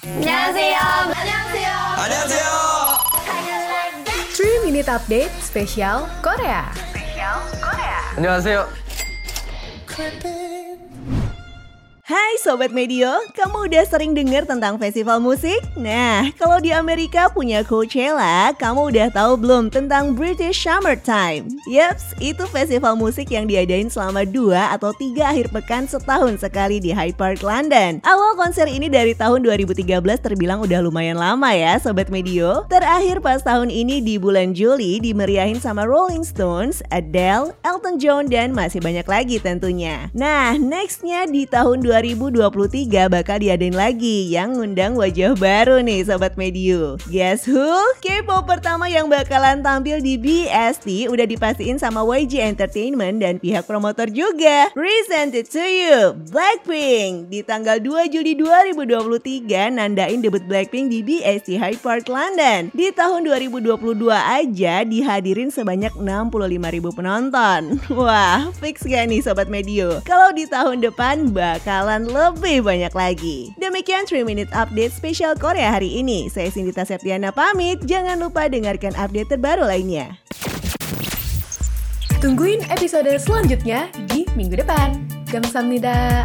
안녕하세요. 안녕하세요. 안녕하세요. 3 Minute Update spesial Korea. 안녕하세요. Hai Sobat Medio, kamu udah sering dengar tentang festival musik? Nah, kalau di Amerika punya Coachella, kamu udah tahu belum tentang British Summertime? Yaps, itu festival musik yang diadain selama dua atau tiga akhir pekan setahun sekali di Hyde Park, London. Awal konser ini dari tahun 2013 terbilang udah lumayan lama ya Sobat Medio. Terakhir pas tahun ini di bulan Juli dimeriahin sama Rolling Stones, Adele, Elton John, dan masih banyak lagi tentunya. Nah, nextnya di tahun 2023 bakal diadain lagi yang ngundang wajah baru nih Sobat Mediu. Guess who? K-pop pertama yang bakalan tampil di BST udah dipastiin sama YG Entertainment dan pihak promotor juga. Presented to you, Blackpink. Di tanggal 2 Juli 2023 nandain debut Blackpink di BST Hyde Park, London. Di tahun 2022 aja dihadirin sebanyak 65.000 penonton. Wah, fix gak nih Sobat Medio? Kalau di tahun depan bakalan lebih banyak lagi. Demikian 3 Minute Update spesial Korea hari ini. Saya Sindita Septiana pamit. Jangan lupa dengarkan update terbaru lainnya. Tungguin episode selanjutnya di minggu depan. Gamsamnida.